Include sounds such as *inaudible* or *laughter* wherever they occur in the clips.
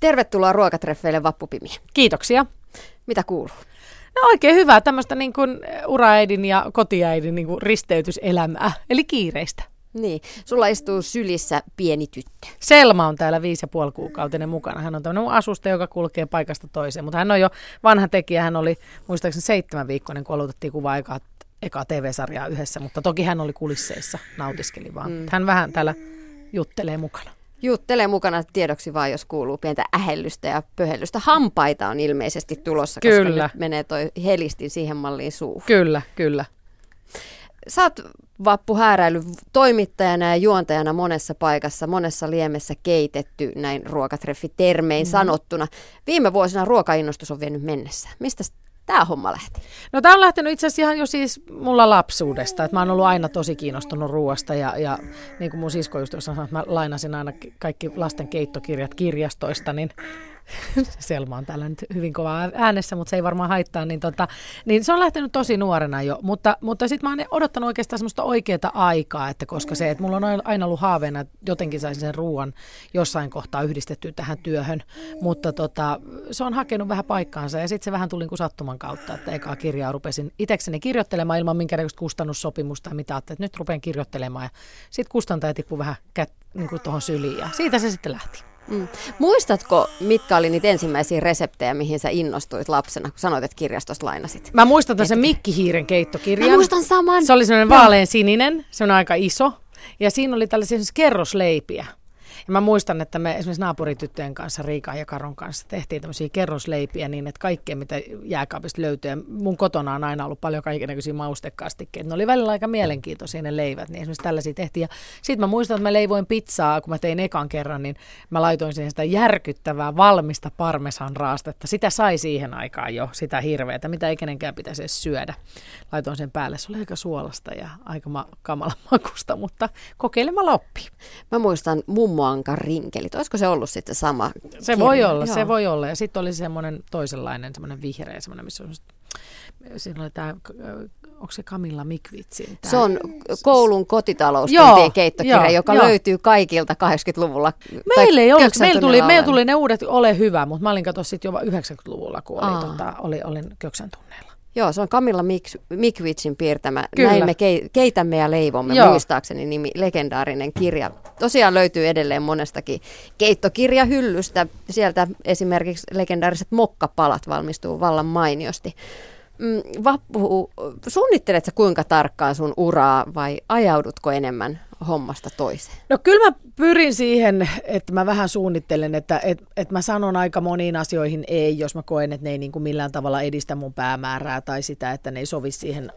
Tervetuloa ruokatreffeille Vappupimi. Kiitoksia. Mitä kuuluu? No oikein hyvää tämmöistä niin kuin uraäidin ja kotiäidin niin kuin risteytyselämää, eli kiireistä. Niin, sulla istuu sylissä pieni tyttö. Selma on täällä viisi ja puoli kuukautinen mukana. Hän on tämmöinen asusta, joka kulkee paikasta toiseen, mutta hän on jo vanha tekijä. Hän oli muistaakseni seitsemän viikkoinen, kun aloitettiin kuvaa eka, eka TV-sarjaa yhdessä, mutta toki hän oli kulisseissa, nautiskeli vaan. Mm. Hän vähän täällä juttelee mukana. Juttelee mukana tiedoksi vaan, jos kuuluu pientä ähellystä ja pöhellystä. Hampaita on ilmeisesti tulossa, koska Kyllä. nyt menee toi helistin siihen malliin suuhun. Kyllä, kyllä. Sä oot Vappu Hääräily toimittajana ja juontajana monessa paikassa, monessa liemessä keitetty, näin ruokatreffitermein mm. sanottuna. Viime vuosina ruokainnostus on vienyt mennessä. Mistä tämä homma lähti? No tämä on lähtenyt itse asiassa ihan jo siis mulla lapsuudesta. että mä oon ollut aina tosi kiinnostunut ruoasta ja, ja niin kuin mun sisko just sanoi, että mä lainasin aina kaikki lasten keittokirjat kirjastoista, niin *laughs* Selma on täällä nyt hyvin kova äänessä, mutta se ei varmaan haittaa, niin, tota, niin se on lähtenyt tosi nuorena jo, mutta, mutta sitten mä oon odottanut oikeastaan semmoista oikeaa aikaa, että koska se, että mulla on aina ollut haaveena, että jotenkin saisin sen ruoan jossain kohtaa yhdistettyä tähän työhön, mutta tota, se on hakenut vähän paikkaansa ja sitten se vähän tuli kuin sattuman kautta, että ekaa kirjaa rupesin itsekseni kirjoittelemaan ilman minkäännäköistä kustannussopimusta ja mitä että nyt rupean kirjoittelemaan ja sitten kustantaja tippui vähän kät, niin kuin tuohon syliin ja siitä se sitten lähti. Mm. Muistatko, mitkä oli niitä ensimmäisiä reseptejä, mihin sä innostuit lapsena, kun sanoit, että kirjastosta lainasit? Mä muistan tämän sen Mikkihiiren keittokirjan. Mä muistan saman. Se oli semmoinen vaalean sininen, se on aika iso. Ja siinä oli tällaisia kerrosleipiä. Ja mä muistan, että me esimerkiksi naapurityttöjen kanssa, Riikan ja Karon kanssa, tehtiin tämmöisiä kerrosleipiä niin, että kaikkea, mitä jääkaapista löytyy. Ja mun kotona on aina ollut paljon kaikenlaisia maustekastikkeita. Ne oli välillä aika mielenkiintoisia ne leivät, niin esimerkiksi tällaisia tehtiin. Ja sitten mä muistan, että mä leivoin pizzaa, kun mä tein ekan kerran, niin mä laitoin siihen sitä järkyttävää valmista parmesan raastetta. Sitä sai siihen aikaan jo, sitä hirveätä, mitä ei kenenkään pitäisi edes syödä. Laitoin sen päälle, se oli aika suolasta ja aika ma- kamala *laughs* makusta, mutta kokeilemalla oppii. Mä muistan mummoan Ankan rinkelit. Olisiko se ollut sitten sama? Se kirja? voi olla, Joo. se voi olla. Ja sitten oli semmoinen toisenlainen, semmoinen vihreä, semmoinen, missä on siinä oli tämä, onko se Kamilla Mikvitsin? Tää? Se on koulun kotitaloustuntien keittokirja, joo, joka joo. löytyy kaikilta 80-luvulla. Meillä ei ollut, meillä tuli, meillä tuli ne uudet Ole hyvä, mutta mä olin katsoa sitten jo 90-luvulla, kun oli, tota, oli, olin Köksän tunneilla. Joo, se on Kamilla Mik- Mikvitsin piirtämä Kyllä. Näin me ke- keitämme ja leivomme, Joo. muistaakseni nimi, legendaarinen kirja. Tosiaan löytyy edelleen monestakin keittokirjahyllystä. Sieltä esimerkiksi legendaariset mokkapalat valmistuu vallan mainiosti. Mm, Vappu, suunnitteletko kuinka tarkkaan sun uraa vai ajaudutko enemmän hommasta toiseen? No kyllä mä pyrin siihen, että mä vähän suunnittelen, että et, et mä sanon aika moniin asioihin ei, jos mä koen, että ne ei niin kuin millään tavalla edistä mun päämäärää tai sitä, että ne ei sovi siihen,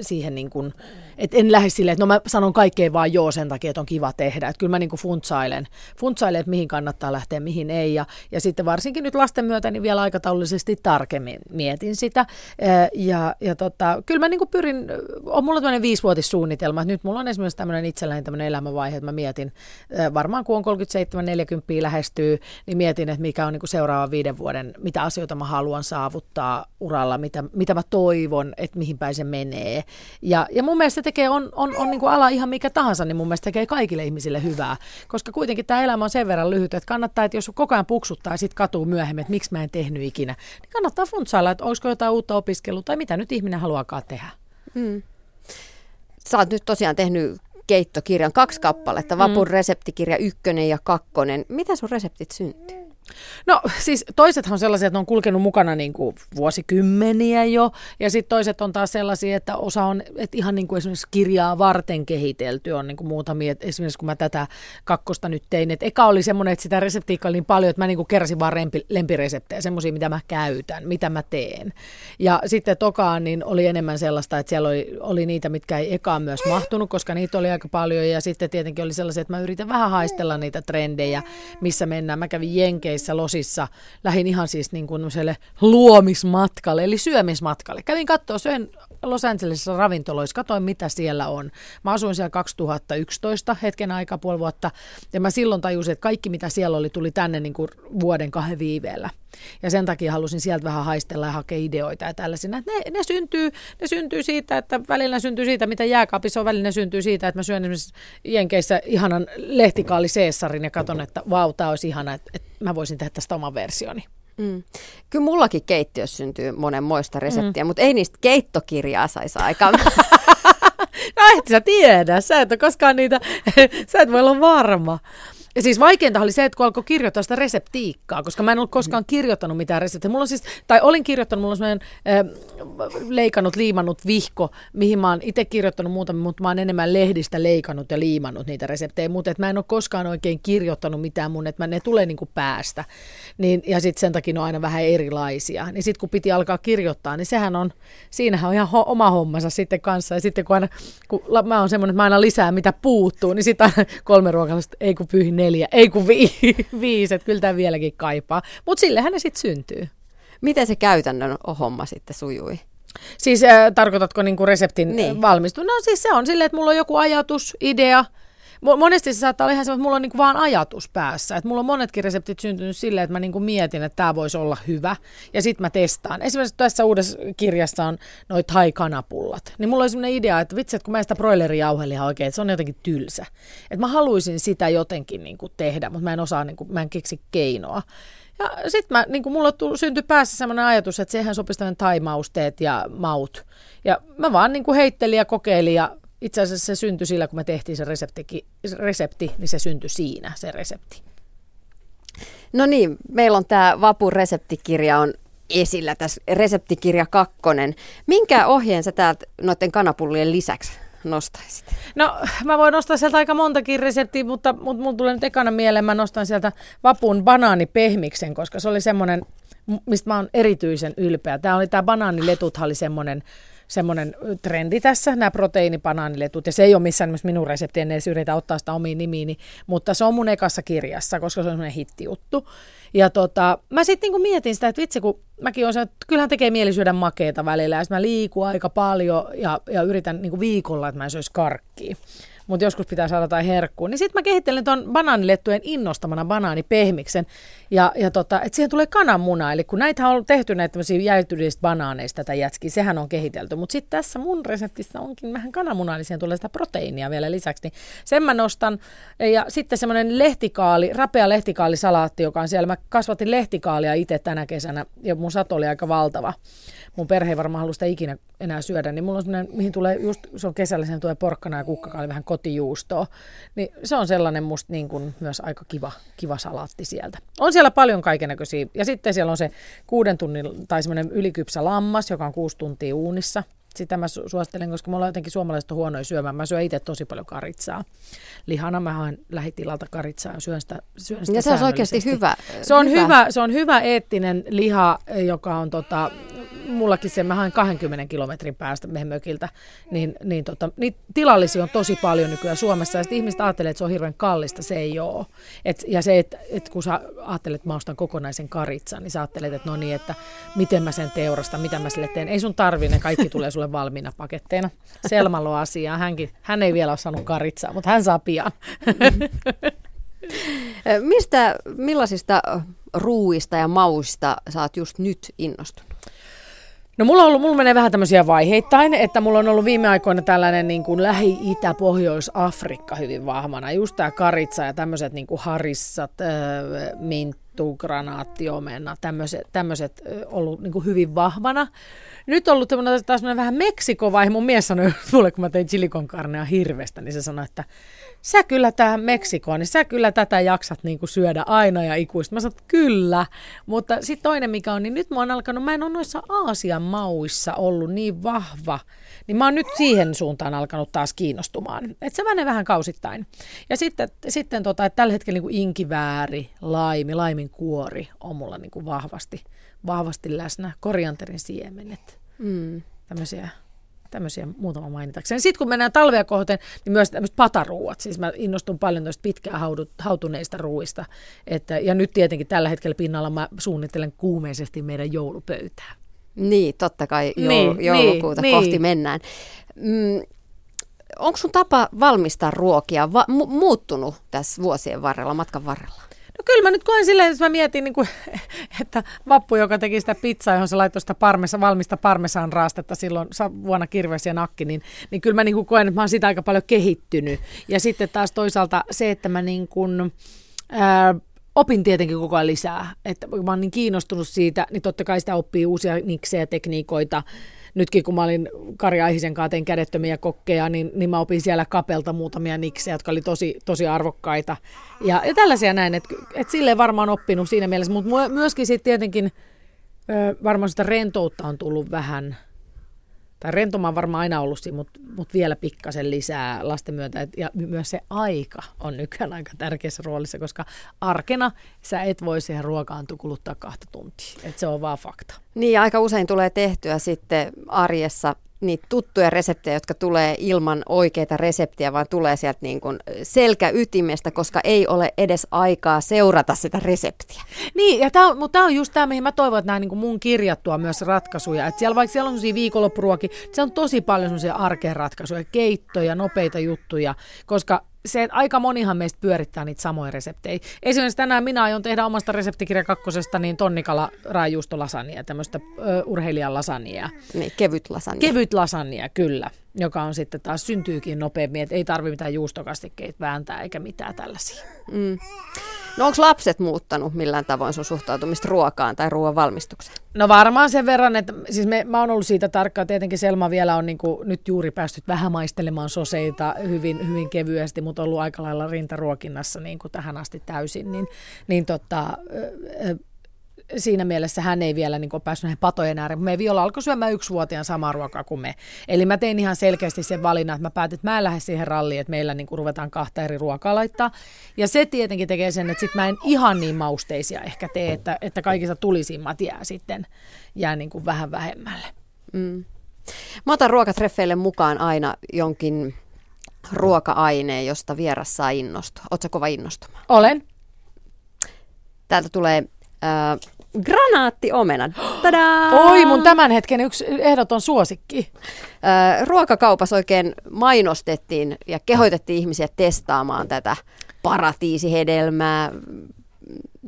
siihen niin kuin, että en lähde silleen, että no mä sanon kaikkeen vaan joo sen takia, että on kiva tehdä. Että kyllä mä niin kuin funtsailen, funtsailen, että mihin kannattaa lähteä, mihin ei. Ja, ja sitten varsinkin nyt lasten myötä niin vielä aikataulullisesti tarkemmin mietin sitä. Ja, ja tota, kyllä mä niin kuin pyrin, on mulla tämmöinen viisivuotissuunnitelma, että nyt mulla on esimerkiksi tämmöinen itselläni tämmöinen elämänvaihe, että mä mietin, varmaan kun on 37-40 lähestyy, niin mietin, että mikä on niin kuin seuraavan viiden vuoden, mitä asioita mä haluan saavuttaa uralla, mitä, mitä mä toivon, että mihin päin se menee. Ja, ja mun mielestä tekee, on, on, on niin kuin ala ihan mikä tahansa, niin mun mielestä tekee kaikille ihmisille hyvää, koska kuitenkin tämä elämä on sen verran lyhyt, että kannattaa, että jos koko ajan puksuttaa ja sitten katuu myöhemmin, että miksi mä en tehnyt ikinä, niin kannattaa funtsailla, että olisiko jotain uutta opiskelua tai mitä nyt ihminen haluaakaan tehdä. Mm. Sä oot nyt tosiaan tehnyt keittokirjan, kaksi kappaletta, Vapun mm. reseptikirja ykkönen ja kakkonen. Mitä sun reseptit syntyy? No siis toisethan on sellaisia, että ne on kulkenut mukana niin kuin vuosikymmeniä jo, ja sitten toiset on taas sellaisia, että osa on että ihan niin kuin esimerkiksi kirjaa varten kehitelty, on niin kuin muutamia, että esimerkiksi kun mä tätä kakkosta nyt tein, että eka oli semmoinen, että sitä reseptiikkaa oli niin paljon, että mä niin kuin keräsin vaan rempi, lempireseptejä, semmoisia, mitä mä käytän, mitä mä teen. Ja sitten tokaan niin oli enemmän sellaista, että siellä oli, oli niitä, mitkä ei ekaan myös mahtunut, koska niitä oli aika paljon, ja sitten tietenkin oli sellaisia, että mä yritän vähän haistella niitä trendejä, missä mennään. Mä kävin Jenkeissä Jenkeissä losissa lähin ihan siis niin kuin luomismatkalle, eli syömismatkalle. Kävin katsoa, söin Los Angelesissa ravintoloissa, katsoin mitä siellä on. Mä asuin siellä 2011 hetken aikaa, puoli vuotta, ja mä silloin tajusin, että kaikki mitä siellä oli, tuli tänne niin kuin vuoden kahden viiveellä. Ja sen takia halusin sieltä vähän haistella ja hakea ideoita ja tällaisina. Ne, ne, syntyy, ne syntyy siitä, että välillä syntyy siitä, mitä jääkaapissa on, välillä syntyy siitä, että mä syön esimerkiksi Jenkeissä ihanan lehtikaali Caesarin ja katson, että vau, tämä olisi ihana, että, että mä voisin tehdä tästä oman versioni. Mm. Kyllä mullakin keittiössä syntyy monenmoista reseptiä, mm. mutta ei niistä keittokirjaa saisi aikaan. *laughs* no et sä tiedä, sä et ole koskaan niitä, *laughs* sä et voi olla varma. Ja siis vaikeinta oli se, että kun alkoi kirjoittaa sitä reseptiikkaa, koska mä en ollut koskaan kirjoittanut mitään reseptiä. Mulla on siis, tai olin kirjoittanut, mulla on semmoinen äh, leikannut, liimannut vihko, mihin mä oon itse kirjoittanut muuta, mutta mä oon enemmän lehdistä leikannut ja liimannut niitä reseptejä. Mutta mä en ole koskaan oikein kirjoittanut mitään mun, että mä, ne tulee niin kuin päästä. Niin, ja sitten sen takia ne on aina vähän erilaisia. Niin sitten kun piti alkaa kirjoittaa, niin sehän on, siinähän on ihan ho- oma hommansa sitten kanssa. Ja sitten kun aina, kun mä oon semmoinen, että mä aina lisää mitä puuttuu, niin sitten aina *laughs* kolme ruokalasta, ei kun pyyhin neljä, ei kun vi, *laughs* viisi, että kyllä tämä vieläkin kaipaa. Mutta sillehän ne sitten syntyy. Miten se käytännön homma sitten sujui? Siis äh, tarkoitatko niinku reseptin niin. valmistu? No siis se on silleen, että mulla on joku ajatus, idea, monesti se saattaa olla ihan että mulla on niinku vaan ajatus päässä. Että mulla on monetkin reseptit syntynyt silleen, että mä niinku mietin, että tämä voisi olla hyvä. Ja sitten mä testaan. Esimerkiksi tässä uudessa kirjassa on noit thai-kanapullat. Niin mulla oli sellainen idea, että vitsi, että kun mä sitä broilerijauhelia oikein, että se on jotenkin tylsä. Että mä haluaisin sitä jotenkin niinku tehdä, mutta mä en osaa, niinku, mä en keksi keinoa. Ja sitten niin mulla syntyi päässä sellainen ajatus, että sehän sopisi tämmöinen taimausteet ja maut. Ja mä vaan niin kuin heittelin ja kokeilin ja itse asiassa se syntyi sillä, kun me tehtiin se resepti, resepti niin se syntyi siinä, se resepti. No niin, meillä on tämä Vapun reseptikirja on esillä tässä, reseptikirja kakkonen. Minkä ohjeen sä täältä noiden kanapullien lisäksi nostaisit? No mä voin nostaa sieltä aika montakin reseptiä, mutta, mutta mun tulee nyt ekana mieleen, mä nostan sieltä Vapun banaanipehmiksen, koska se oli semmoinen, mistä mä oon erityisen ylpeä. Tämä oli tämä banaaniletuthan oli semmoinen semmoinen trendi tässä, nämä proteiinipanaaniletut, ja se ei ole missään nimessä minun resepti, en edes yritä ottaa sitä omiin nimiini, mutta se on mun ekassa kirjassa, koska se on semmoinen hittijuttu. Ja tota, mä sitten niinku mietin sitä, että vitsi, kun mäkin olen että kyllähän tekee mieli syödä makeita välillä, ja mä liikun aika paljon ja, ja yritän niinku viikolla, että mä en söisi karkkia mutta joskus pitää saada jotain herkkua. Niin sitten mä kehittelen tuon banaanilettujen innostamana banaanipehmiksen, ja, ja tota, että siihen tulee kananmuna. Eli kun näitä on tehty näitä tämmöisiä jäytyneistä banaaneista tätä jätskiä, sehän on kehitelty. Mutta sitten tässä mun reseptissä onkin vähän kananmunaa, eli siihen tulee sitä proteiinia vielä lisäksi. Niin sen mä nostan. Ja sitten semmoinen lehtikaali, rapea lehtikaalisalaatti, joka on siellä. Mä kasvatin lehtikaalia itse tänä kesänä, ja mun sato oli aika valtava mun perhe ei varmaan halua sitä ikinä enää syödä, niin mulla on sellainen, mihin tulee just, se on kesällä, sen tulee porkkana ja kukkakaali, vähän kotijuustoa. Niin se on sellainen musta niin kuin myös aika kiva, kiva salaatti sieltä. On siellä paljon kaikenlaisia. Ja sitten siellä on se kuuden tunnin tai semmoinen ylikypsä lammas, joka on kuusi tuntia uunissa sitä mä suosittelen, koska mulla on jotenkin suomalaiset on huonoja syömään. Mä syön itse tosi paljon karitsaa. Lihana mä haen lähitilalta karitsaa ja syön sitä, syön sitä Ja se on oikeasti hyvä. Se on hyvä. hyvä. se on hyvä eettinen liha, joka on tota, mullakin se, mä haen 20 kilometrin päästä mökiltä, niin, niin, tota, niin tilallisia on tosi paljon nykyään Suomessa. Ja ihmiset ajattelee, että se on hirveän kallista, se ei ole. Et, ja se, että et kun sä ajattelet, että mä ostan kokonaisen karitsan, niin sä ajattelet, että no niin, että miten mä sen teurastan, mitä mä sille teen. Ei sun tarvi, ne kaikki tulee sulle valmiina paketteina. Selmalo asiaa, hänkin, hän ei vielä ole saanut karitsaa, mutta hän saa pian. *laughs* Mistä, millaisista ruuista ja mauista sä oot just nyt innostunut? No mulla, on ollut, mulla menee vähän tämmöisiä vaiheittain, että mulla on ollut viime aikoina tällainen niin kuin Lähi-Itä, Pohjois-Afrikka hyvin vahvana. Just tämä karitsa ja tämmöiset niin kuin harissat, äh, minttu, granaattiomena, tämmöiset, tämmöiset äh, ollut niin kuin hyvin vahvana. Nyt ollut taas vähän Meksiko-vaihe. Mun mies sanoi *laughs* mulle, kun mä tein chilikon karnea hirvestä, niin se sanoi, että sä kyllä tähän Meksikoon, niin sä kyllä tätä jaksat niin kuin syödä aina ja ikuista. Mä sanoin, kyllä. Mutta sitten toinen mikä on, niin nyt mä oon alkanut, mä en ole noissa Aasian mauissa ollut niin vahva, niin mä oon nyt siihen suuntaan alkanut taas kiinnostumaan. Että se menee vähän kausittain. Ja sitten, sitten tota, että tällä hetkellä niin kuin inkivääri, laimi, laimin kuori on mulla niin kuin vahvasti, vahvasti läsnä. Korianterin siemenet, mm. tämmöisiä tämmöisiä muutama mainitakseni. Sitten kun mennään talvea kohteen, niin myös tämmöiset pataruuat. Siis mä innostun paljon noista pitkään haudut, hautuneista ruuista. Että, ja nyt tietenkin tällä hetkellä pinnalla mä suunnittelen kuumeisesti meidän joulupöytää. Niin, totta kai joul- niin, joulukuuta niin, kohti niin. mennään. Mm, onko sun tapa valmistaa ruokia va- mu- muuttunut tässä vuosien varrella, matkan varrella? No kyllä mä nyt koen silleen, että mä mietin, niin kuin, *laughs* että Vappu, joka teki sitä pizzaa, johon se laittoi sitä parmesa, valmista parmesaan raastetta silloin vuonna kirves ja nakki, niin, niin kyllä mä niin kuin koen, että mä oon sitä aika paljon kehittynyt. Ja sitten taas toisaalta se, että mä niin kuin, ää, opin tietenkin koko ajan lisää. Että mä oon niin kiinnostunut siitä, niin totta kai sitä oppii uusia niksejä, tekniikoita, nytkin kun mä olin Kari Aihisen kanssa tein kädettömiä kokkeja, niin, niin mä opin siellä kapelta muutamia niksejä, jotka oli tosi, tosi arvokkaita. Ja, ja tällaisia näin, että et silleen varmaan oppinut siinä mielessä, mutta myöskin sitten tietenkin varmaan sitä rentoutta on tullut vähän – tai rentoma on varmaan aina ollut siinä, mutta, mutta vielä pikkasen lisää lasten myötä. Et, ja myös se aika on nykyään aika tärkeässä roolissa, koska arkena sä et voi siihen ruokaan kuluttaa kahta tuntia. Et se on vaan fakta. Niin, aika usein tulee tehtyä sitten arjessa niitä tuttuja reseptejä, jotka tulee ilman oikeita reseptiä, vaan tulee sieltä niin kuin selkäytimestä, koska ei ole edes aikaa seurata sitä reseptiä. Niin, ja tää on, mutta tämä on just tämä, mihin mä toivon, että nämä niin mun kirjattua myös ratkaisuja. Että siellä, vaikka siellä on sellaisia viikonloppuruokia, se on tosi paljon sellaisia arkeen ratkaisuja, keittoja, nopeita juttuja, koska se, että aika monihan meistä pyörittää niitä samoja reseptejä. Esimerkiksi tänään minä aion tehdä omasta reseptikirja kakkosesta niin tonnikala raajuustolasania, tämmöistä ö, urheilijan lasania. Niin, kevyt lasania. Kevyt lasania, kyllä, joka on sitten taas syntyykin nopeammin, että ei tarvitse mitään juustokastikkeita vääntää eikä mitään tällaisia. Mm. No onko lapset muuttanut millään tavoin sun suhtautumista ruokaan tai ruoan valmistukseen? No varmaan sen verran, että siis me, mä oon ollut siitä tarkkaa. Tietenkin Selma vielä on niin kuin, nyt juuri päässyt vähän maistelemaan soseita hyvin, hyvin kevyesti, mutta ollut aika lailla rintaruokinnassa niin kuin tähän asti täysin. Niin, niin tota, siinä mielessä hän ei vielä niin kuin, päässyt näihin patojen ääreen. Me Viola alkoi syömään yksivuotiaan samaa ruokaa kuin me. Eli mä tein ihan selkeästi sen valinnan, että mä päätin, että mä en lähde siihen ralliin, että meillä niin kuin, ruvetaan kahta eri ruokaa laittaa. Ja se tietenkin tekee sen, että sit mä en ihan niin mausteisia ehkä tee, että, että kaikista tulisimmat jää sitten jää niin kuin vähän vähemmälle. Mm. Mä otan ruokatreffeille mukaan aina jonkin ruoka-aineen, josta vieras saa innostua. Oletko kova innostumaan? Olen. Täältä tulee äh, Granaattiomena. Tadaa! Oi, mun tämän hetken yksi ehdoton suosikki. Ruokakaupassa oikein mainostettiin ja kehoitettiin ihmisiä testaamaan tätä paratiisihedelmää.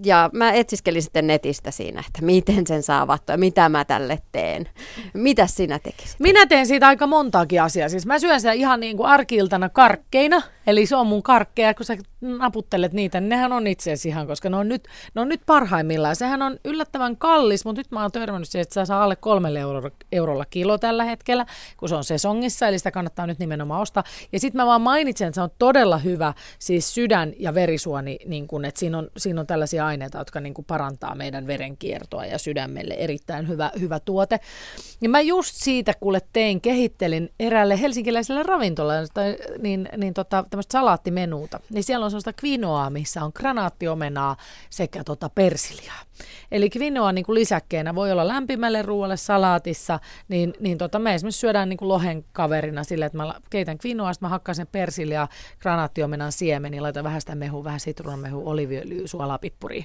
Ja mä etsiskelin sitten netistä siinä, että miten sen saa avattua ja mitä mä tälle teen. Mitä sinä tekisit? Minä teen siitä aika montaakin asiaa. Siis mä syön sitä ihan niin kuin arkiltana karkkeina. Eli se on mun karkkeja, kun sä naputtelet niitä, niin nehän on itse asiassa ihan, koska ne on, nyt, ne on nyt parhaimmillaan. Sehän on yllättävän kallis, mutta nyt mä oon törmännyt siihen, että se saa alle kolmelle euro, eurolla kilo tällä hetkellä, kun se on sesongissa, eli sitä kannattaa nyt nimenomaan ostaa. Ja sitten mä vaan mainitsen, että se on todella hyvä, siis sydän- ja verisuoni, niin kun, että siinä on, siinä on tällaisia aineita, jotka niin kuin parantaa meidän verenkiertoa ja sydämelle erittäin hyvä, hyvä tuote. Ja mä just siitä, kuule tein, kehittelin eräälle helsinkiläiselle ravintolalle, niin, niin tota, tämmöistä salaattimenuuta. Niin siellä on sellaista quinoaa, missä on granaattiomenaa sekä tota persiliaa. Eli quinoa niin kuin lisäkkeenä voi olla lämpimälle ruoalle salaatissa, niin, niin tota, me esimerkiksi syödään niin kuin lohen kaverina sille, että mä keitän quinoa, sitten mä hakkaan sen persiliaa, granaattiomenan siemeni, laitan vähän sitä mehua, vähän sitruunamehu, oliviöljyä, suolaa, pippuria.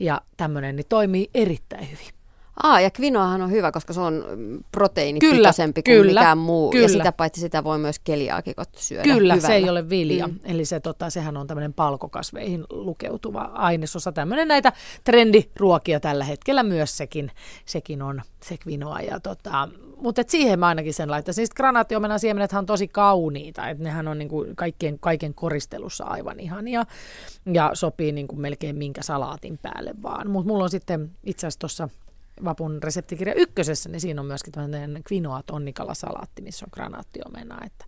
Ja tämmöinen niin toimii erittäin hyvin. Aa, ja kvinoahan on hyvä, koska se on proteiinipitoisempi kuin kyllä, mikään muu. Kyllä. Ja sitä paitsi sitä voi myös keliaakikot syödä Kyllä, hyvällä. se ei ole vilja. Mm. Eli se, tota, sehän on tämmöinen palkokasveihin lukeutuva ainesosa. Tämmöinen näitä trendiruokia tällä hetkellä myös sekin, sekin on se kvinoa. Ja tota, mutta et siihen mä ainakin sen laittaisin. Sitten granaattiomenan siemenethän on tosi kauniita. Et nehän on niinku kaikkien, kaiken koristelussa aivan ihania. Ja sopii niinku melkein minkä salaatin päälle vaan. Mutta mulla on sitten itse asiassa tuossa Vapun reseptikirja ykkösessä, niin siinä on myöskin tämmöinen quinoa tonnikala salaatti, missä on granaattiomena. Että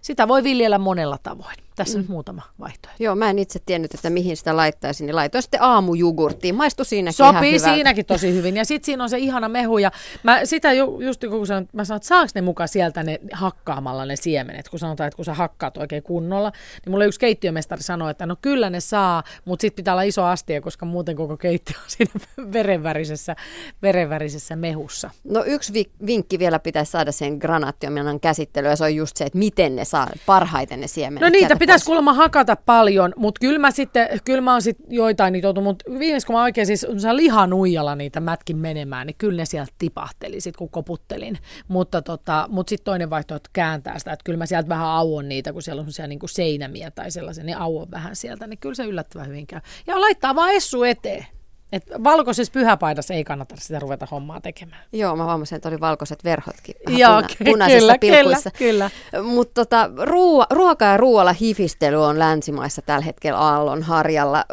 sitä voi viljellä monella tavoin. Tässä mm. nyt muutama vaihtoehto. Joo, mä en itse tiennyt, että mihin sitä laittaisin, niin laitoin sitten aamujugurttiin. Maistu siinäkin Sopii ihan siinäkin tosi hyvin. Ja sitten siinä on se ihana mehu. Ja mä sitä ju, just kun sanon, mä sanon, että saako ne mukaan sieltä ne hakkaamalla ne siemenet, kun sanotaan, että kun sä hakkaat oikein kunnolla, niin mulle yksi keittiömestari sanoi, että no kyllä ne saa, mutta sitten pitää olla iso astia, koska muuten koko keittiö on siinä *laughs* verenvärisessä, verenvärisessä mehussa. No yksi vi- vinkki vielä pitäisi saada sen granaattiomenan käsittelyyn, ja se on just se, että miten ne saa parhaiten ne siemenet? No niitä pitäisi kuulemma hakata paljon, mutta kyllä mä sitten, kyllä mä oon sitten joitain niitä joutunut, mutta viimeis kun mä oikein siis lihanuijalla niitä mätkin menemään, niin kyllä ne sieltä tipahteli sit kun koputtelin. Mutta tota, mut sitten toinen vaihtoehto kääntää sitä, että kyllä mä sieltä vähän auon niitä, kun siellä on sellaisia niin kuin seinämiä tai sellaisia, niin auon vähän sieltä, niin kyllä se yllättävän hyvin käy. Ja laittaa vaan essu eteen. Et valkoisessa pyhäpaidassa ei kannata sitä ruveta hommaa tekemään. Joo, mä huomasin, että oli valkoiset verhotkin Joo, puna- punaisissa kyllä, pilkuissa. Kyllä, kyllä. Mutta tota, ruo- ruoka ja ruoalla hifistely on länsimaissa tällä hetkellä aallon harjalla.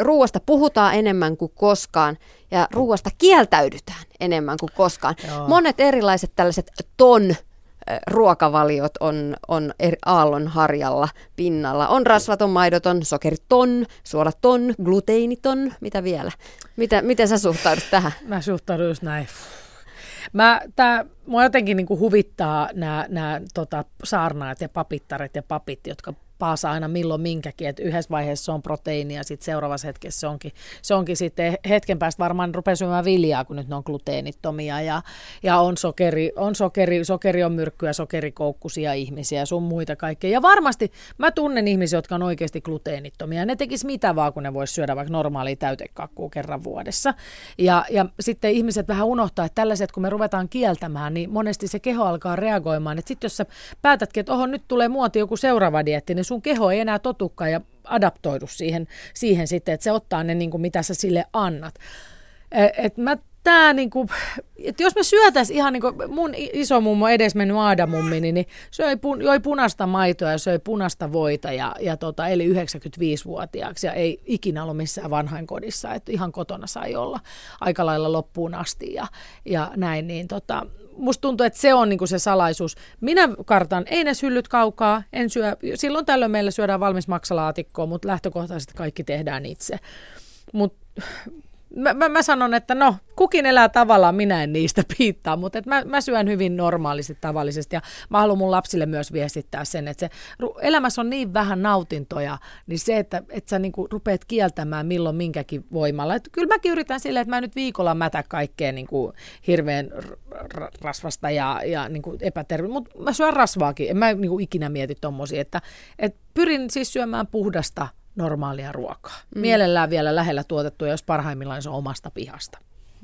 Ruoasta puhutaan enemmän kuin koskaan ja ruoasta kieltäydytään enemmän kuin koskaan. Joo. Monet erilaiset tällaiset ton ruokavaliot on, on aallon harjalla pinnalla. On rasvaton, maidoton, sokeriton, suolaton, gluteiniton, mitä vielä? Mitä, miten sä suhtaudut tähän? *laughs* Mä suhtaudun just näin. Mä, tää, mua jotenkin niinku huvittaa nämä tota, saarnaat ja papittaret ja papit, jotka paasa aina milloin minkäkin, että yhdessä vaiheessa se on proteiinia, sitten seuraavassa hetkessä se onkin, se onkin sitten hetken päästä varmaan rupeaa syömään viljaa, kun nyt ne on gluteenittomia ja, ja on, sokeri, on sokeri, sokeri on myrkkyä, sokerikoukkusia ihmisiä ja sun muita kaikkea. Ja varmasti mä tunnen ihmisiä, jotka on oikeasti gluteenittomia. Ne tekis mitä vaan, kun ne vois syödä vaikka normaalia täytekakkua kerran vuodessa. Ja, ja sitten ihmiset vähän unohtaa, että tällaiset, kun me ruvetaan kieltämään, niin monesti se keho alkaa reagoimaan. Että sitten jos sä päätätkin, että oho, nyt tulee muoti joku seuraava dietti, niin sun keho ei enää totukaan ja adaptoidu siihen, siihen sitten, että se ottaa ne, niin kuin, mitä sä sille annat. E, et mä tää niinku, että jos me syötäis ihan niinku, mun iso mummo edesmennyt Aadamummi, niin, niin söi, pun, joi punaista maitoa ja söi punaista voita ja, ja tota, eli 95-vuotiaaksi ja ei ikinä ollut missään vanhainkodissa, että ihan kotona sai olla aika lailla loppuun asti ja, ja näin, niin tota, musta tuntuu, että se on niinku se salaisuus. Minä kartan, ei ne hyllyt kaukaa, en syö, silloin tällöin meillä syödään valmis maksalaatikkoa, mutta lähtökohtaisesti kaikki tehdään itse. Mutta mä, mä, mä sanon, että no, kukin elää tavallaan, minä en niistä piittaa, mutta että mä, mä syön hyvin normaalisti tavallisesti ja mä haluan mun lapsille myös viestittää sen, että se elämässä on niin vähän nautintoja, niin se, että, että sä niinku rupeat kieltämään milloin minkäkin voimalla. Että kyllä mäkin yritän silleen, että mä nyt viikolla mätä kaikkea niinku hirveän rasvasta ja, ja niinku epäterve, mutta mä syön rasvaakin, en mä niinku ikinä mieti tommosia, että, että pyrin siis syömään puhdasta normaalia ruokaa. Mm. Mielellään vielä lähellä tuotettua, jos parhaimmillaan se on omasta pihasta.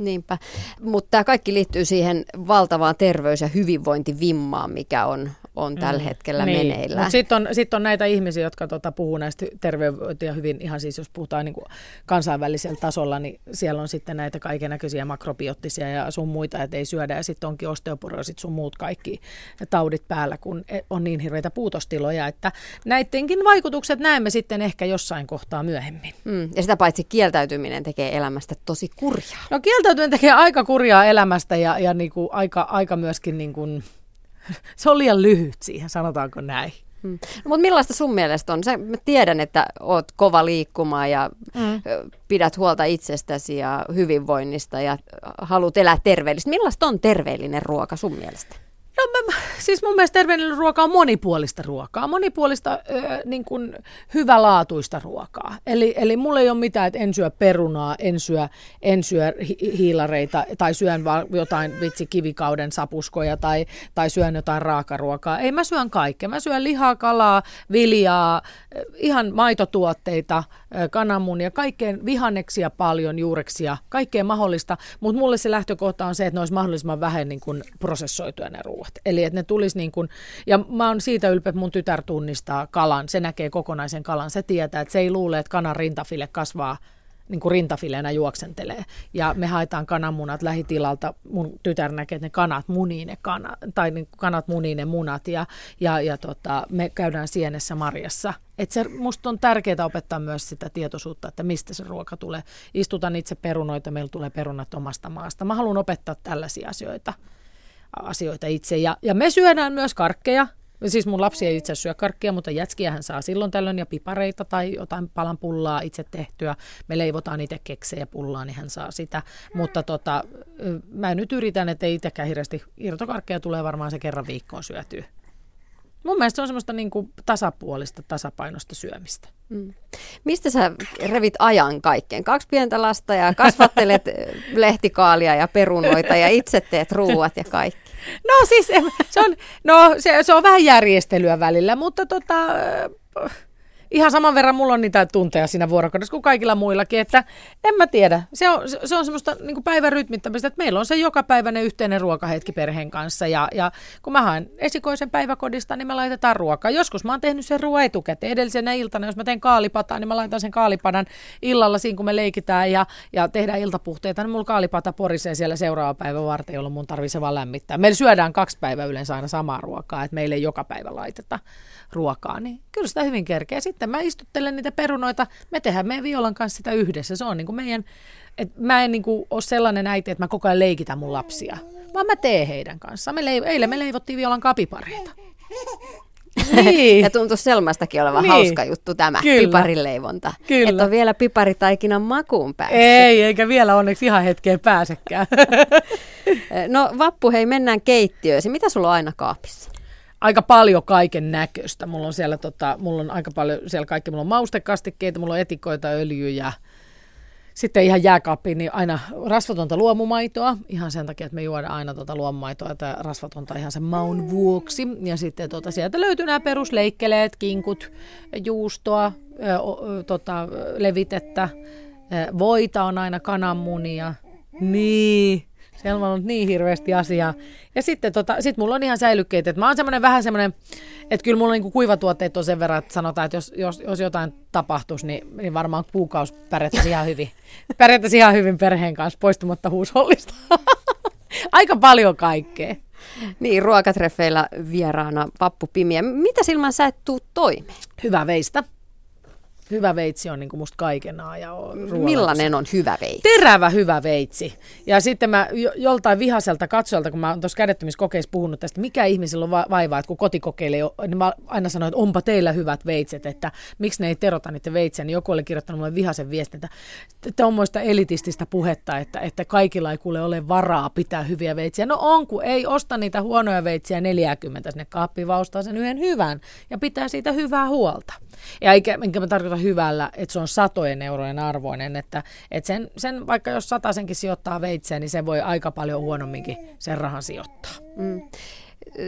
Niinpä, mutta tämä kaikki liittyy siihen valtavaan terveys- ja hyvinvointivimmaan, mikä on on tällä mm. hetkellä niin. meneillään. Sitten on, sit on näitä ihmisiä, jotka tota, puhuu näistä terveyttä hyvin, ihan siis jos puhutaan niin kuin kansainvälisellä tasolla, niin siellä on sitten näitä kaiken näköisiä makrobiottisia ja sun muita, että ei syödä. Ja sitten onkin osteoporoosit sun muut kaikki taudit päällä, kun e, on niin hirveitä puutostiloja, että näidenkin vaikutukset näemme sitten ehkä jossain kohtaa myöhemmin. Mm. Ja sitä paitsi kieltäytyminen tekee elämästä tosi kurjaa. No kieltäytyminen tekee aika kurjaa elämästä ja, ja niin kuin aika, aika myöskin niin kuin *laughs* se on liian lyhyt siihen, sanotaanko näin. Hmm. No, mutta millaista sun mielestä on? Sä, mä tiedän, että oot kova liikkumaan ja mm. pidät huolta itsestäsi ja hyvinvoinnista ja haluat elää terveellisesti. Millaista on terveellinen ruoka sun mielestä? No mä, siis mun mielestä terveellinen ruoka on monipuolista ruokaa, monipuolista äh, niin kuin hyvälaatuista ruokaa. Eli, eli mulla ei ole mitään, että en syö perunaa, en syö, en syö hi- hiilareita tai syön vaan jotain vitsi kivikauden sapuskoja tai, tai syön jotain raakaruokaa. Ei, mä syön kaikkea. Mä syön lihaa, kalaa, viljaa, ihan maitotuotteita, kananmunia, kaikkeen vihanneksia paljon, juureksia, kaikkea mahdollista. Mutta mulle se lähtökohta on se, että ne olisi mahdollisimman vähän niin kuin prosessoituja ne ruoat ruuat. Eli että ne tulisi niin kuin, ja mä oon siitä ylpeä, että mun tytär tunnistaa kalan, se näkee kokonaisen kalan, se tietää, että se ei luule, että kanan rintafile kasvaa niin kuin rintafileenä juoksentelee. Ja me haetaan kananmunat lähitilalta. Mun tytär näkee, että ne kanat munii ne kanat, tai niin kanat munii ne munat. Ja, ja, ja tota, me käydään sienessä marjassa. Et se, musta on tärkeää opettaa myös sitä tietoisuutta, että mistä se ruoka tulee. Istutan itse perunoita, meillä tulee perunat omasta maasta. Mä haluan opettaa tällaisia asioita asioita itse. Ja, ja me syödään myös karkkeja. Siis mun lapsi ei itse syö karkkia, mutta jätskiä hän saa silloin tällöin ja pipareita tai jotain palan pullaa itse tehtyä. Me leivotaan itse keksejä pullaa, niin hän saa sitä. Mutta tota, mä nyt yritän, että ei itsekään hirveästi irtokarkkeja tulee varmaan se kerran viikkoon syötyä. Mun mielestä se on semmoista niin kuin tasapuolista, tasapainosta syömistä. Mm. Mistä sä revit ajan kaikkeen? Kaksi pientä lasta ja kasvattelet *laughs* lehtikaalia ja perunoita ja itse teet ruuat ja kaikki. No siis se on, no, se, se on vähän järjestelyä välillä, mutta tota, ihan saman verran mulla on niitä tunteja siinä vuorokaudessa kuin kaikilla muillakin, että en mä tiedä. Se on, se on semmoista niin päivän rytmittämistä, että meillä on se jokapäiväinen yhteinen ruokahetki perheen kanssa ja, ja kun mä haen esikoisen päiväkodista, niin me laitetaan ruokaa. Joskus mä oon tehnyt sen ruoan etukäteen. Edellisenä iltana, jos mä teen kaalipataa, niin mä laitan sen kaalipadan illalla siinä, kun me leikitään ja, ja tehdään iltapuhteita, niin mulla kaalipata porisee siellä seuraava päivä varten, jolloin mun tarvii se vaan lämmittää. Meillä syödään kaksi päivää yleensä aina samaa ruokaa, että meille ei joka päivä laiteta ruokaa, niin kyllä sitä hyvin kerkeä. Sitten mä istuttelen niitä perunoita, me tehdään meidän Violan kanssa sitä yhdessä. Se on niin kuin meidän, että mä en niin kuin ole sellainen äiti, että mä koko ajan leikitän mun lapsia, vaan mä teen heidän kanssaan. Me leiv- eilen me leivottiin Violan kapipareita. Niin. *laughs* ja tuntuu Selmastakin olevan niin. hauska juttu tämä Kyllä. piparileivonta. Kyllä. Että on vielä piparitaikinan makuun päässyt. Ei, eikä vielä onneksi ihan hetkeen pääsekään. *laughs* no Vappu, hei mennään keittiöön. Mitä sulla on aina kaapissa? Aika paljon kaiken näköistä. Mulla on siellä tota, mulla on aika paljon siellä kaikki, mulla on maustekastikkeita, mulla on etikoita, öljyjä, sitten ihan jääkaappiin niin aina rasvatonta luomumaitoa, ihan sen takia, että me juodaan aina tuota luomumaitoa tai rasvatonta ihan sen maun vuoksi. Ja sitten tuota, sieltä löytyy nämä perusleikkeleet, kinkut, juustoa, ö, ö, tota, levitettä, voita on aina kananmunia. Niin, siellä on ollut niin hirveästi asiaa. Ja sitten tota, sit mulla on ihan säilykkeet, että mä oon semmoinen vähän semmoinen, että kyllä mulla on niinku kuivatuotteet on sen verran, että sanotaan, että jos, jos, jos jotain tapahtuisi, niin, niin varmaan kuukausi pärjättäisi ihan hyvin. *laughs* pärjättäisi ihan hyvin perheen kanssa poistumatta huushollista. *laughs* Aika paljon kaikkea. Niin, ruokatreffeillä vieraana Vappu Pimiä. Mitä silmän sä et tuu toimeen? Hyvä veistä. Hyvä veitsi on niin kuin musta kaikenaa. Ja Millainen on hyvä veitsi? Terävä hyvä veitsi. Ja sitten mä joltain vihaselta katsojalta, kun mä oon tuossa kädettömiskokeissa puhunut tästä, mikä ihmisillä on vaivaa, että kun kotikokeilee, niin mä aina sanoin, että onpa teillä hyvät veitset, että miksi ne ei terota niitä veitsiä, niin joku oli kirjoittanut mulle vihasen viestin, että tuommoista elitististä puhetta, että, että kaikilla ei kuule ole varaa pitää hyviä veitsiä. No on, kun ei osta niitä huonoja veitsiä 40 sinne kaappiin, vaan ostaa sen yhden hyvän ja pitää siitä hyvää huolta. Ja eikä, enkä mä tarkoita hyvällä, että se on satojen eurojen arvoinen, että, että sen, sen, vaikka jos satasenkin sijoittaa veitseen, niin se voi aika paljon huonomminkin sen rahan sijoittaa. Mm.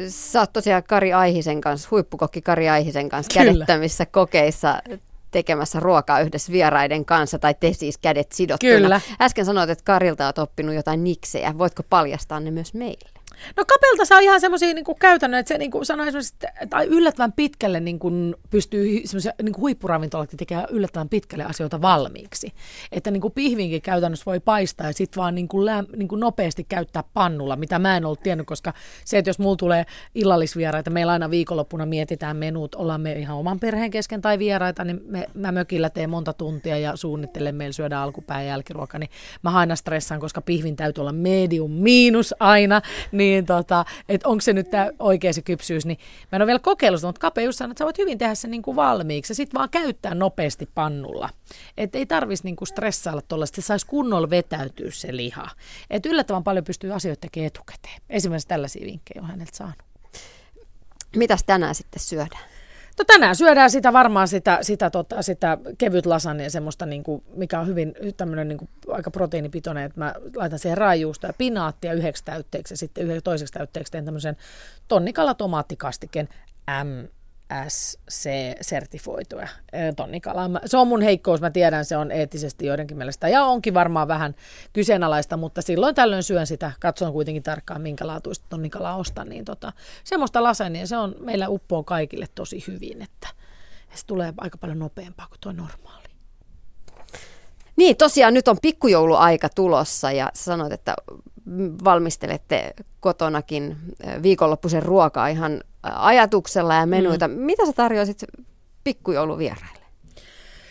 Sä oot tosiaan Kari Aihisen kanssa, huippukokki Kari Aihisen kanssa Kyllä. kädettämissä kokeissa tekemässä ruokaa yhdessä vieraiden kanssa, tai te siis kädet sidottuna. Kyllä. Äsken sanoit, että Karilta oot oppinut jotain niksejä. Voitko paljastaa ne myös meille? No kapelta saa ihan semmoisia niin käytännön, että se niin kuin sanoo tai yllättävän pitkälle niin kuin pystyy semmoisia niin huippuravintolatkin tekemään yllättävän pitkälle asioita valmiiksi. Että niin kuin pihvinkin käytännössä voi paistaa ja sitten vaan niin kuin läm, niin kuin nopeasti käyttää pannulla, mitä mä en ollut tiennyt, koska se, että jos mulla tulee illallisvieraita, meillä aina viikonloppuna mietitään menut, ollaan me ihan oman perheen kesken tai vieraita, niin me, mä mökillä teen monta tuntia ja suunnittelen, meillä syödään alkupäin jälkiruoka, niin mä aina stressaan, koska pihvin täytyy olla medium miinus aina, niin niin tota, että onko se nyt tämä oikea se kypsyys, niin mä en ole vielä kokeillut sitä, mutta Kape just sanoi, että sä voit hyvin tehdä sen niin kuin valmiiksi ja sitten vaan käyttää nopeasti pannulla. Että ei tarvitsisi niin kuin stressailla tuolla, että saisi kunnolla vetäytyä se liha. Että yllättävän paljon pystyy asioita tekemään etukäteen. Esimerkiksi tällaisia vinkkejä on häneltä saanut. Mitäs tänään sitten syödään? No tänään syödään sitä varmaan sitä, sitä, tota, sitä kevyt lasagne, semmoista, niin kuin, mikä on hyvin tämmöinen niin kuin, aika proteiinipitoinen, että mä laitan siihen raajuusta ja pinaattia yhdeksi täytteeksi ja sitten yhdeksi toiseksi täytteeksi teen tämmöisen tonnikala tomaattikastiken M SC-sertifoituja tonnikalaa. Se on mun heikkous, mä tiedän, se on eettisesti joidenkin mielestä. Ja onkin varmaan vähän kyseenalaista, mutta silloin tällöin syön sitä, katson kuitenkin tarkkaan minkä laatuista tonnikalaa ostan, niin tota, semmoista lasania, se on meillä uppoo kaikille tosi hyvin, että se tulee aika paljon nopeampaa kuin tuo normaali. Niin, tosiaan nyt on pikkujouluaika tulossa ja sanoit, että valmistelette kotonakin viikonloppuisen ruokaa ihan ajatuksella ja menuita. Mm. Mitä sä tarjoisit pikkujouluvieraille?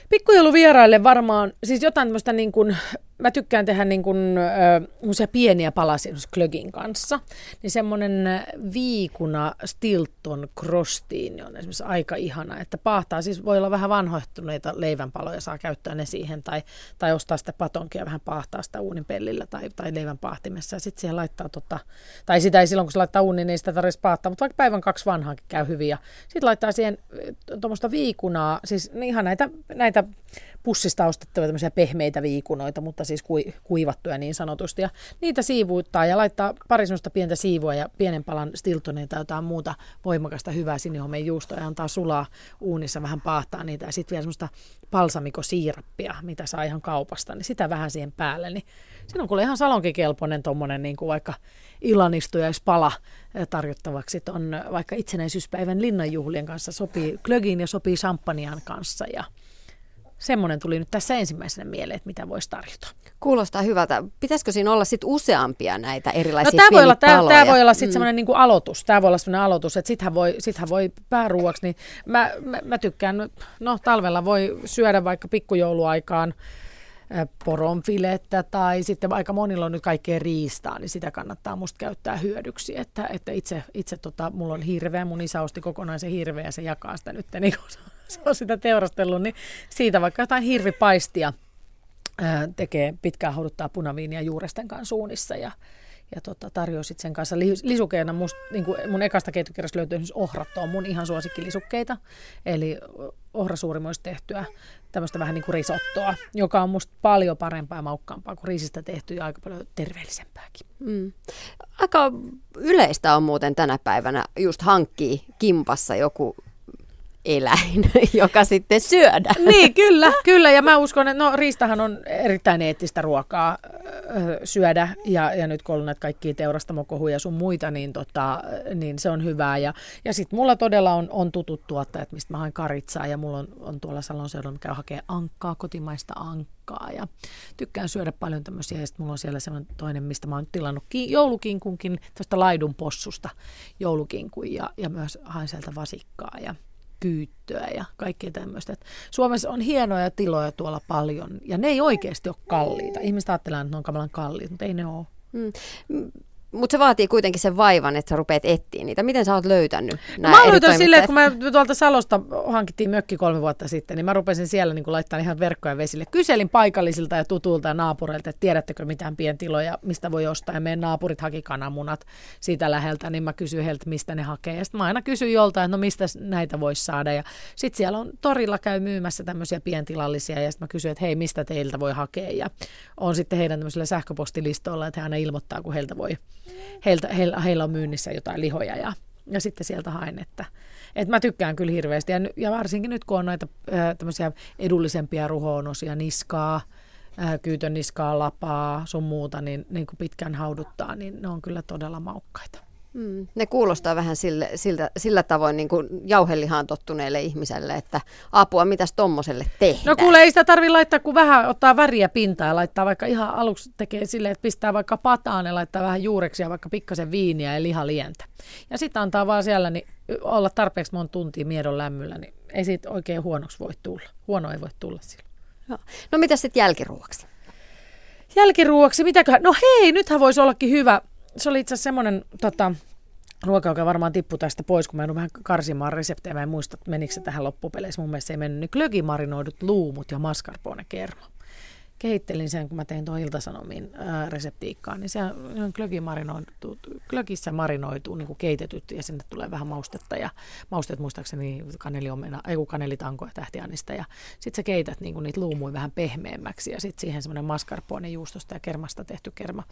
Pikkujouluvieraille varmaan, siis jotain tämmöistä niin kuin mä tykkään tehdä niin kuin, äh, pieniä palasia klögin kanssa. Niin semmoinen viikuna Stilton Crostiin on esimerkiksi aika ihana, että pahtaa, siis voi olla vähän vanhoittuneita leivänpaloja, saa käyttää ne siihen, tai, tai ostaa sitä patonkia vähän pahtaa sitä uunin pellillä tai, tai leivän pahtimessa, ja sitten siihen laittaa, tota, tai sitä ei silloin kun se laittaa uunin, niin sitä tarvitsisi pahtaa, mutta vaikka päivän kaksi vanhaakin käy hyvin, ja sitten laittaa siihen tuommoista viikunaa, siis ihan näitä, näitä pussista ostettavia tämmöisiä pehmeitä viikunoita, mutta siis kuivattuja niin sanotusti. Ja niitä siivuuttaa ja laittaa pari sellaista pientä siivua ja pienen palan stiltonia tai jotain muuta voimakasta hyvää sinihomeen juustoa ja antaa sulaa uunissa vähän paahtaa niitä. Ja sitten vielä semmoista palsamikosiirappia, mitä saa ihan kaupasta, niin sitä vähän siihen päälle. Niin siinä on kuule ihan salonkikelpoinen tuommoinen niin kuin vaikka illanistuja,spala tarjottavaksi on vaikka itsenäisyyspäivän linnanjuhlien kanssa sopii klögiin ja sopii champagnean kanssa ja semmoinen tuli nyt tässä ensimmäisenä mieleen, että mitä voisi tarjota. Kuulostaa hyvältä. Pitäisikö siinä olla sitten useampia näitä erilaisia no, tämä voi olla, tämä, tämä voi olla sitten mm. semmoinen niin kuin aloitus. Tämä voi olla semmoinen aloitus, että sittenhän voi, sittenhän voi pääruuaksi. Niin mä, mä, mä, tykkään, no talvella voi syödä vaikka pikkujouluaikaan poronfilettä tai sitten aika monilla on nyt kaikkea riistaa, niin sitä kannattaa musta käyttää hyödyksi. Että, että itse, itse tota, mulla on hirveä, mun isä osti kokonaisen hirveä ja se jakaa sitä nyt, niin kun se on sitä teurastellut, niin siitä vaikka jotain hirvipaistia tekee, pitkään hauduttaa punaviinia juuresten kanssa suunnissa ja, ja tota, tarjoaa sen kanssa lisukeena. Must, niin kuin mun ekasta keittokirjasta löytyy esimerkiksi ohratto on mun ihan suosikkilisukkeita, eli ohrasuurimoista tehtyä tämmöistä vähän niin kuin risottoa, joka on musta paljon parempaa ja maukkaampaa kuin riisistä tehty ja aika paljon terveellisempääkin. Mm. Aika yleistä on muuten tänä päivänä just hankkii kimpassa joku eläin, *laughs* joka sitten syödään. Niin, kyllä, kyllä. Ja mä uskon, että no riistahan on erittäin eettistä ruokaa syödä. Ja, ja nyt kun on näitä kaikkia teurastamokohuja sun muita, niin, tota, niin se on hyvää. Ja, ja sitten mulla todella on, on tutut tuottajat, mistä mä haen karitsaa. Ja mulla on, on tuolla Salon seudulla, mikä hakee ankkaa, kotimaista ankkaa. Ja tykkään syödä paljon tämmöisiä. Ja sitten mulla on siellä semmoinen toinen, mistä mä oon tilannut ki- joulukinkunkin, tästä laidun possusta joulukinkun. Ja, ja myös haen sieltä vasikkaa. Ja kyyttöä ja kaikkea tämmöistä. Suomessa on hienoja tiloja tuolla paljon ja ne ei oikeasti ole kalliita. Ihmiset ajattelee, että ne on kamalan kalliita, mutta ei ne ole. Mm. Mutta se vaatii kuitenkin sen vaivan, että sä rupeat etsiä niitä. Miten sä oot löytänyt nämä Mä löytänyt silleen, kun mä tuolta Salosta hankittiin mökki kolme vuotta sitten, niin mä rupesin siellä niin laittaa ihan verkkoja vesille. Kyselin paikallisilta ja tutulta ja naapureilta, että tiedättekö mitään pientiloja, mistä voi ostaa. Ja meidän naapurit haki kananmunat siitä läheltä, niin mä kysyin heiltä, mistä ne hakee. Ja sitten mä aina kysyin joltain, että no mistä näitä voisi saada. Ja sitten siellä on torilla käy myymässä tämmöisiä pientilallisia ja sitten mä kysyin, että hei, mistä teiltä voi hakea. Ja on sitten heidän tämmöisellä sähköpostilistoilla, että he aina ilmoittaa, kun heiltä voi heiltä, heillä, heillä on myynnissä jotain lihoja ja, ja sitten sieltä haen, että, että mä tykkään kyllä hirveästi ja, ja varsinkin nyt kun on noita tämmöisiä edullisempia ruhoonosia, niskaa, kyytön niskaa, lapaa, sun muuta, niin, niin kuin pitkään hauduttaa, niin ne on kyllä todella maukkaita. Mm. Ne kuulostaa vähän sille, siltä, sillä tavoin niin kuin jauhelihaan tottuneelle ihmiselle, että apua, mitäs tommoselle tehdään? No kuule, ei sitä tarvi laittaa, kun vähän ottaa väriä pintaa ja laittaa vaikka ihan aluksi tekee silleen, että pistää vaikka pataan ja laittaa vähän juureksia, vaikka pikkasen viiniä ja lihalientä. Ja sitten antaa vaan siellä niin olla tarpeeksi monta tuntia miedon lämmöllä, niin ei siitä oikein huonoksi voi tulla. Huono ei voi tulla sillä. No, no mitä sitten jälkiruoksi? Jälkiruoksi, mitäköhän? No hei, nythän voisi ollakin hyvä se oli itse asiassa semmoinen tota, ruoka, joka varmaan tippui tästä pois, kun mä en vähän karsimaan reseptejä. Mä en muista, menikö se tähän loppupeleissä. Mun mielestä se ei mennyt. Niin glögimarinoidut luumut ja mascarpone kerma kehittelin sen, kun mä tein tuon Iltasanomiin ää, reseptiikkaan, niin se on glögi marinoitu, glögissä marinoituu niin kuin keitetyt ja sinne tulee vähän maustetta ja maustet muistaakseni kaneliomena, ei kun kanelitanko ja tähtianista ja sitten sä keität niin kuin niitä luumuja vähän pehmeämmäksi ja sitten siihen semmoinen mascarpone juustosta ja kermasta tehty kerma,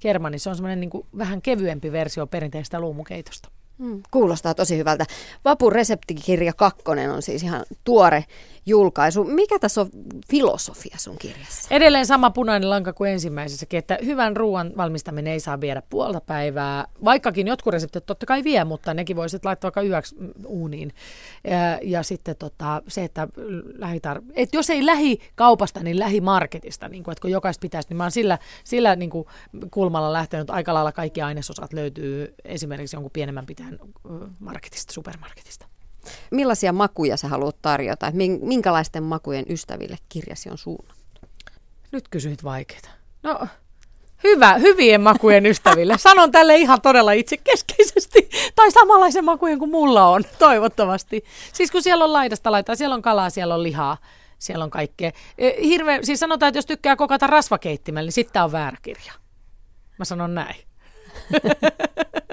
kerma niin se on semmoinen niin kuin vähän kevyempi versio perinteistä luumukeitosta. Mm, kuulostaa tosi hyvältä. Vapun reseptikirja 2 on siis ihan tuore julkaisu. Mikä tässä on filosofia sun kirjassa? Edelleen sama punainen lanka kuin ensimmäisessäkin, että hyvän ruoan valmistaminen ei saa viedä puolta päivää. Vaikkakin jotkut reseptit totta kai vie, mutta nekin voisit laittaa vaikka yöksi uuniin. Ja, ja sitten tota, se, että lähitar... Et jos ei lähi kaupasta, niin lähimarketista. Niin kuin, että kun jokaista pitäisi, niin mä oon sillä, sillä niin kulmalla lähtenyt. Aika lailla kaikki ainesosat löytyy esimerkiksi jonkun pienemmän pitäen marketista, supermarketista. Millaisia makuja sä haluat tarjota? Minkälaisten makujen ystäville kirjasi on suunnattu? Nyt kysyit vaikeita. No, hyvä, hyvien makujen ystäville. Sanon tälle ihan todella itse keskeisesti. Tai samanlaisen makujen kuin mulla on, toivottavasti. Siis kun siellä on laidasta laittaa, siellä on kalaa, siellä on lihaa, siellä on kaikkea. E, hirve, siis sanotaan, että jos tykkää kokata rasvakeittimellä, niin sitten on väärä kirja. Mä sanon näin. *laughs*